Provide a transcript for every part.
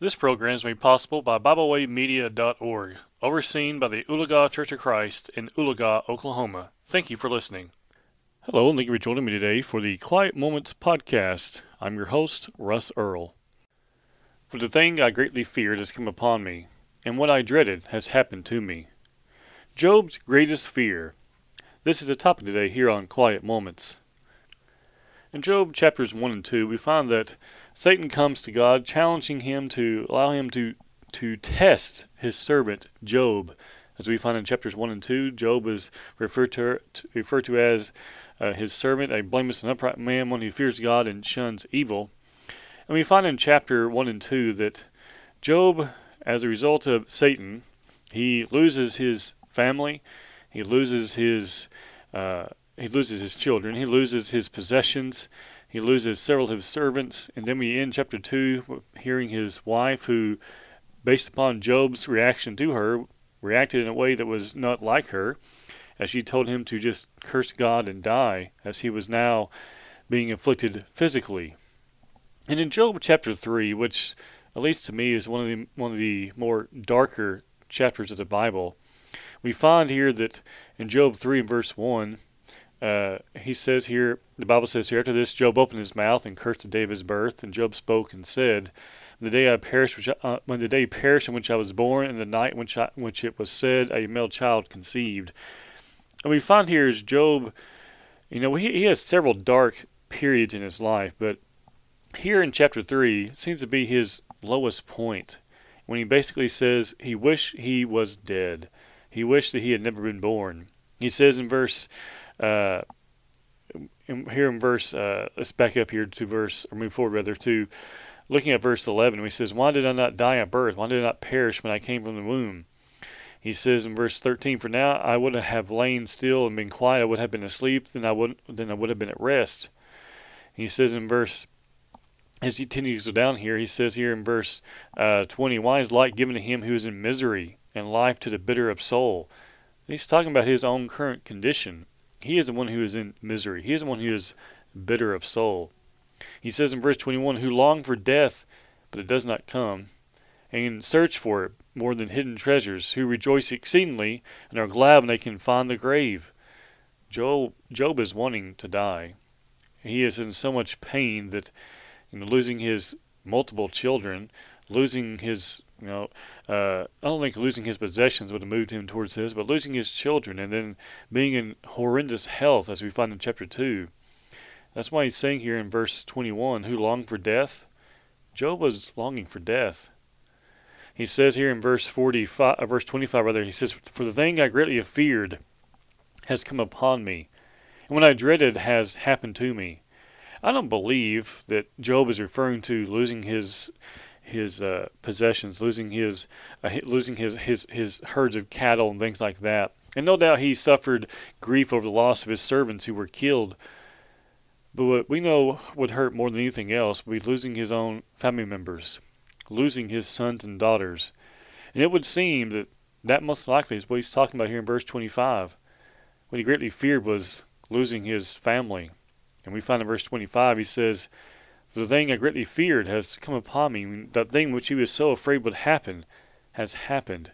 This program is made possible by BibleWayMedia.org, overseen by the Oologah Church of Christ in Oologah, Oklahoma. Thank you for listening. Hello, and thank you for joining me today for the Quiet Moments podcast. I'm your host, Russ Earl. For the thing I greatly feared has come upon me, and what I dreaded has happened to me. Job's greatest fear. This is the topic today here on Quiet Moments. In Job chapters 1 and 2, we find that Satan comes to God, challenging him to allow him to, to test his servant Job. As we find in chapters 1 and 2, Job is referred to, referred to as uh, his servant, a blameless and upright man, one who fears God and shuns evil. And we find in chapter 1 and 2 that Job, as a result of Satan, he loses his family, he loses his uh, he loses his children, he loses his possessions, he loses several of his servants, and then we end chapter 2 hearing his wife, who, based upon Job's reaction to her, reacted in a way that was not like her, as she told him to just curse God and die, as he was now being afflicted physically. And in Job chapter 3, which at least to me is one of the one of the more darker chapters of the Bible, we find here that in Job 3 and verse 1, uh, he says here, the Bible says here, after this, Job opened his mouth and cursed the day of his birth, and Job spoke and said, "The day I perished, which I, uh, when the day perished in which I was born, and the night which I, which it was said, a male child conceived." And we find here is Job, you know, he, he has several dark periods in his life, but here in chapter three seems to be his lowest point, when he basically says he wished he was dead, he wished that he had never been born. He says in verse uh, here in verse, uh, let's back up here to verse, or move forward rather, to looking at verse 11. He says, Why did I not die at birth? Why did I not perish when I came from the womb? He says in verse 13, For now I would have lain still and been quiet. I would have been asleep, then I would, then I would have been at rest. He says in verse, as he continues down here, he says here in verse uh, 20, Why is light given to him who is in misery, and life to the bitter of soul? He's talking about his own current condition. He is the one who is in misery. He is the one who is bitter of soul. He says in verse 21 who long for death, but it does not come, and search for it more than hidden treasures, who rejoice exceedingly and are glad when they can find the grave. Job, Job is wanting to die. He is in so much pain that you know, losing his multiple children, losing his you know, uh, I don't think losing his possessions would have moved him towards this, but losing his children and then being in horrendous health, as we find in chapter 2. That's why he's saying here in verse 21 who longed for death? Job was longing for death. He says here in verse 45, uh, verse 25, rather, he says, For the thing I greatly have feared has come upon me, and what I dreaded has happened to me. I don't believe that Job is referring to losing his his uh, possessions, losing his uh, losing his, his his herds of cattle and things like that. And no doubt he suffered grief over the loss of his servants who were killed. But what we know would hurt more than anything else would be losing his own family members, losing his sons and daughters. And it would seem that that most likely is what he's talking about here in verse 25. What he greatly feared was losing his family. And we find in verse 25 he says, the thing I greatly feared has come upon me. That thing which he was so afraid would happen has happened.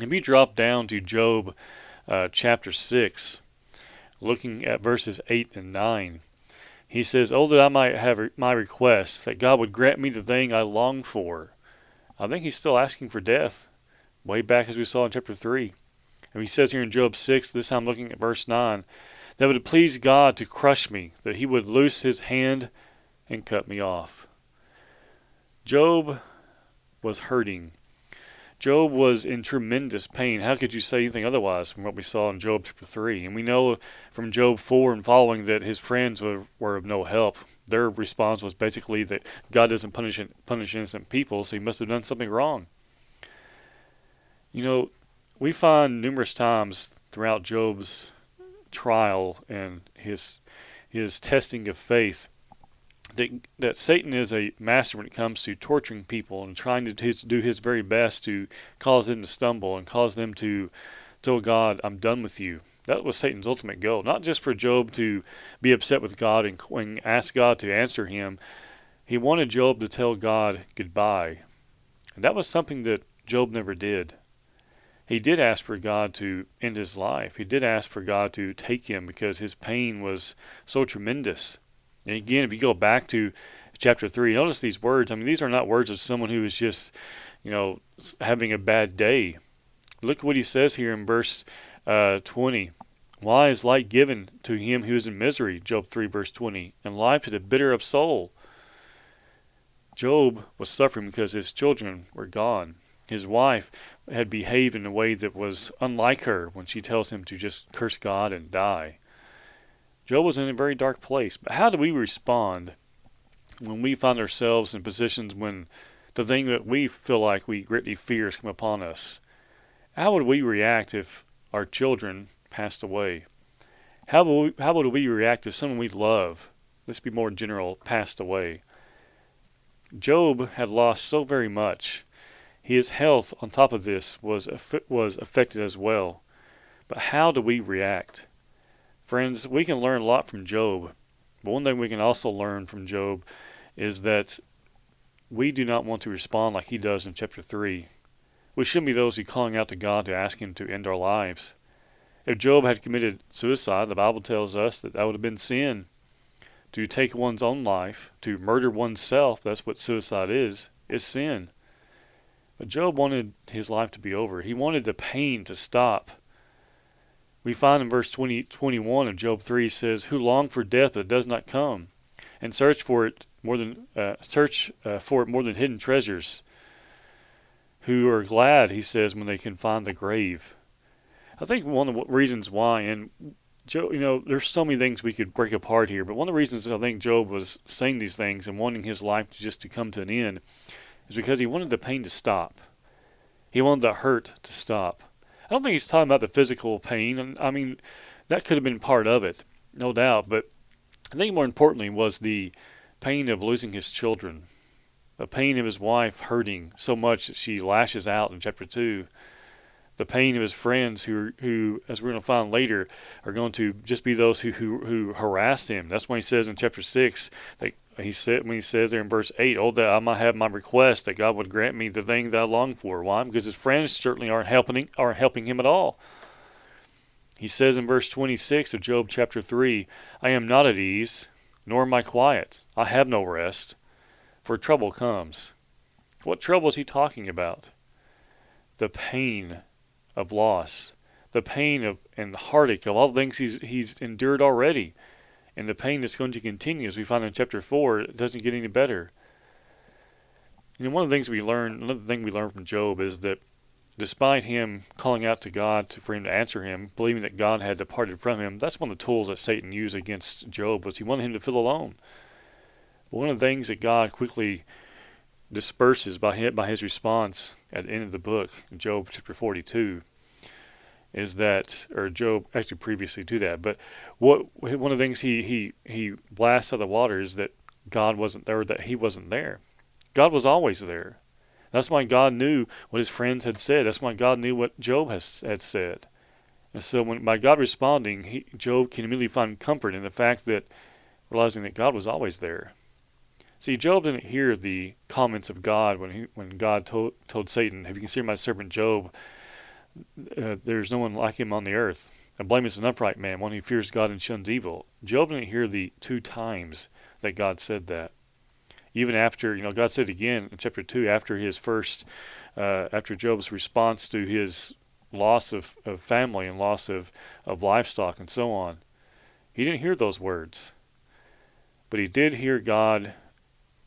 If you drop down to Job uh, chapter 6, looking at verses 8 and 9, he says, Oh, that I might have my request, that God would grant me the thing I long for. I think he's still asking for death, way back as we saw in chapter 3. And he says here in Job 6, this time looking at verse 9, that would please God to crush me, that he would loose his hand and cut me off. Job was hurting. Job was in tremendous pain. How could you say anything otherwise from what we saw in Job chapter 3? And we know from Job 4 and following that his friends were, were of no help. Their response was basically that God doesn't punish, punish innocent people, so he must have done something wrong. You know, we find numerous times throughout Job's trial and his his testing of faith that, that Satan is a master when it comes to torturing people and trying to do his very best to cause them to stumble and cause them to tell God, I'm done with you. That was Satan's ultimate goal. Not just for Job to be upset with God and, and ask God to answer him. He wanted Job to tell God goodbye. And that was something that Job never did. He did ask for God to end his life. He did ask for God to take him because his pain was so tremendous. And again, if you go back to chapter 3, notice these words. I mean, these are not words of someone who is just, you know, having a bad day. Look what he says here in verse uh, 20. Why is light given to him who is in misery? Job 3, verse 20. And life to the bitter of soul. Job was suffering because his children were gone. His wife had behaved in a way that was unlike her when she tells him to just curse God and die. Job was in a very dark place. But how do we respond when we find ourselves in positions when the thing that we feel like we greatly fear has come upon us? How would we react if our children passed away? How would we, how would we react if someone we love, let's be more general, passed away? Job had lost so very much. His health, on top of this, was was affected as well. But how do we react? Friends, we can learn a lot from Job. But one thing we can also learn from Job is that we do not want to respond like he does in chapter 3. We shouldn't be those who calling out to God to ask him to end our lives. If Job had committed suicide, the Bible tells us that that would have been sin to take one's own life, to murder oneself, that's what suicide is, is sin. But Job wanted his life to be over. He wanted the pain to stop. We find in verse 20, 21 of Job 3 says, Who long for death that does not come, and search for it more than uh, search uh, for it more than hidden treasures. Who are glad, he says, when they can find the grave. I think one of the reasons why, and Job, you know, there's so many things we could break apart here, but one of the reasons I think Job was saying these things and wanting his life to just to come to an end is because he wanted the pain to stop. He wanted the hurt to stop. I don't think he's talking about the physical pain. I mean, that could have been part of it, no doubt, but I think more importantly was the pain of losing his children, the pain of his wife hurting so much that she lashes out in chapter 2 the pain of his friends who who as we're going to find later are going to just be those who who, who harassed him that's why he says in chapter 6 that he said when he says there in verse 8 oh that i might have my request that god would grant me the thing that i long for. Why? Because his friends certainly aren't helping aren't helping him at all. He says in verse 26 of job chapter 3 i am not at ease nor am i quiet. I have no rest for trouble comes. What trouble is he talking about? The pain of loss, the pain of and the heartache of all the things he's he's endured already, and the pain that's going to continue as we find in chapter four. It doesn't get any better. Know, one of the things we learn, another thing we learn from Job is that despite him calling out to God for him to answer him, believing that God had departed from him, that's one of the tools that Satan used against Job was he wanted him to feel alone. But one of the things that God quickly disperses by his, by his response at the end of the book, Job chapter 42, is that, or Job actually previously to that, but what one of the things he he he blasts out of the water is that God wasn't there, that he wasn't there. God was always there. That's why God knew what his friends had said. That's why God knew what Job has had said. And so, when by God responding, he, Job can immediately find comfort in the fact that realizing that God was always there. See, Job didn't hear the comments of God when he, when God told, told Satan, "Have you considered my servant Job? Uh, there's no one like him on the earth. And blameless and upright man, one who fears God and shuns evil." Job didn't hear the two times that God said that. Even after, you know, God said again in chapter two, after his first, uh, after Job's response to his loss of, of family and loss of, of livestock and so on, he didn't hear those words. But he did hear God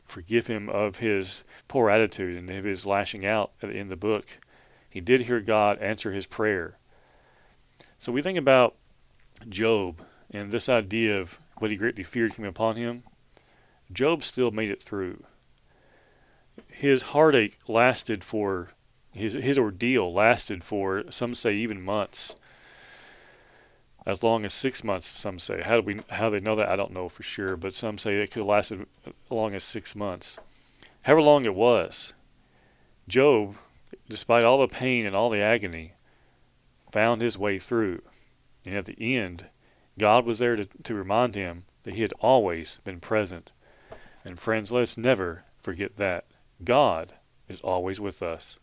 forgive him of his poor attitude and of his lashing out in the book. He did hear God answer his prayer. So we think about Job and this idea of what he greatly feared coming upon him. Job still made it through. His heartache lasted for his his ordeal lasted for some say even months as long as six months. Some say. How do we how they know that? I don't know for sure, but some say it could have lasted as long as six months. However long it was, Job, despite all the pain and all the agony, found his way through, and at the end, God was there to, to remind him that He had always been present. And friends, let's never forget that God is always with us.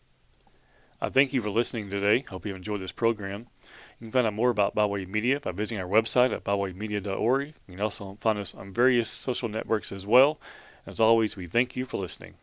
I thank you for listening today. Hope you enjoyed this program. You can find out more about BibleWay Media by visiting our website at biblewaymedia.org. You can also find us on various social networks as well. As always, we thank you for listening.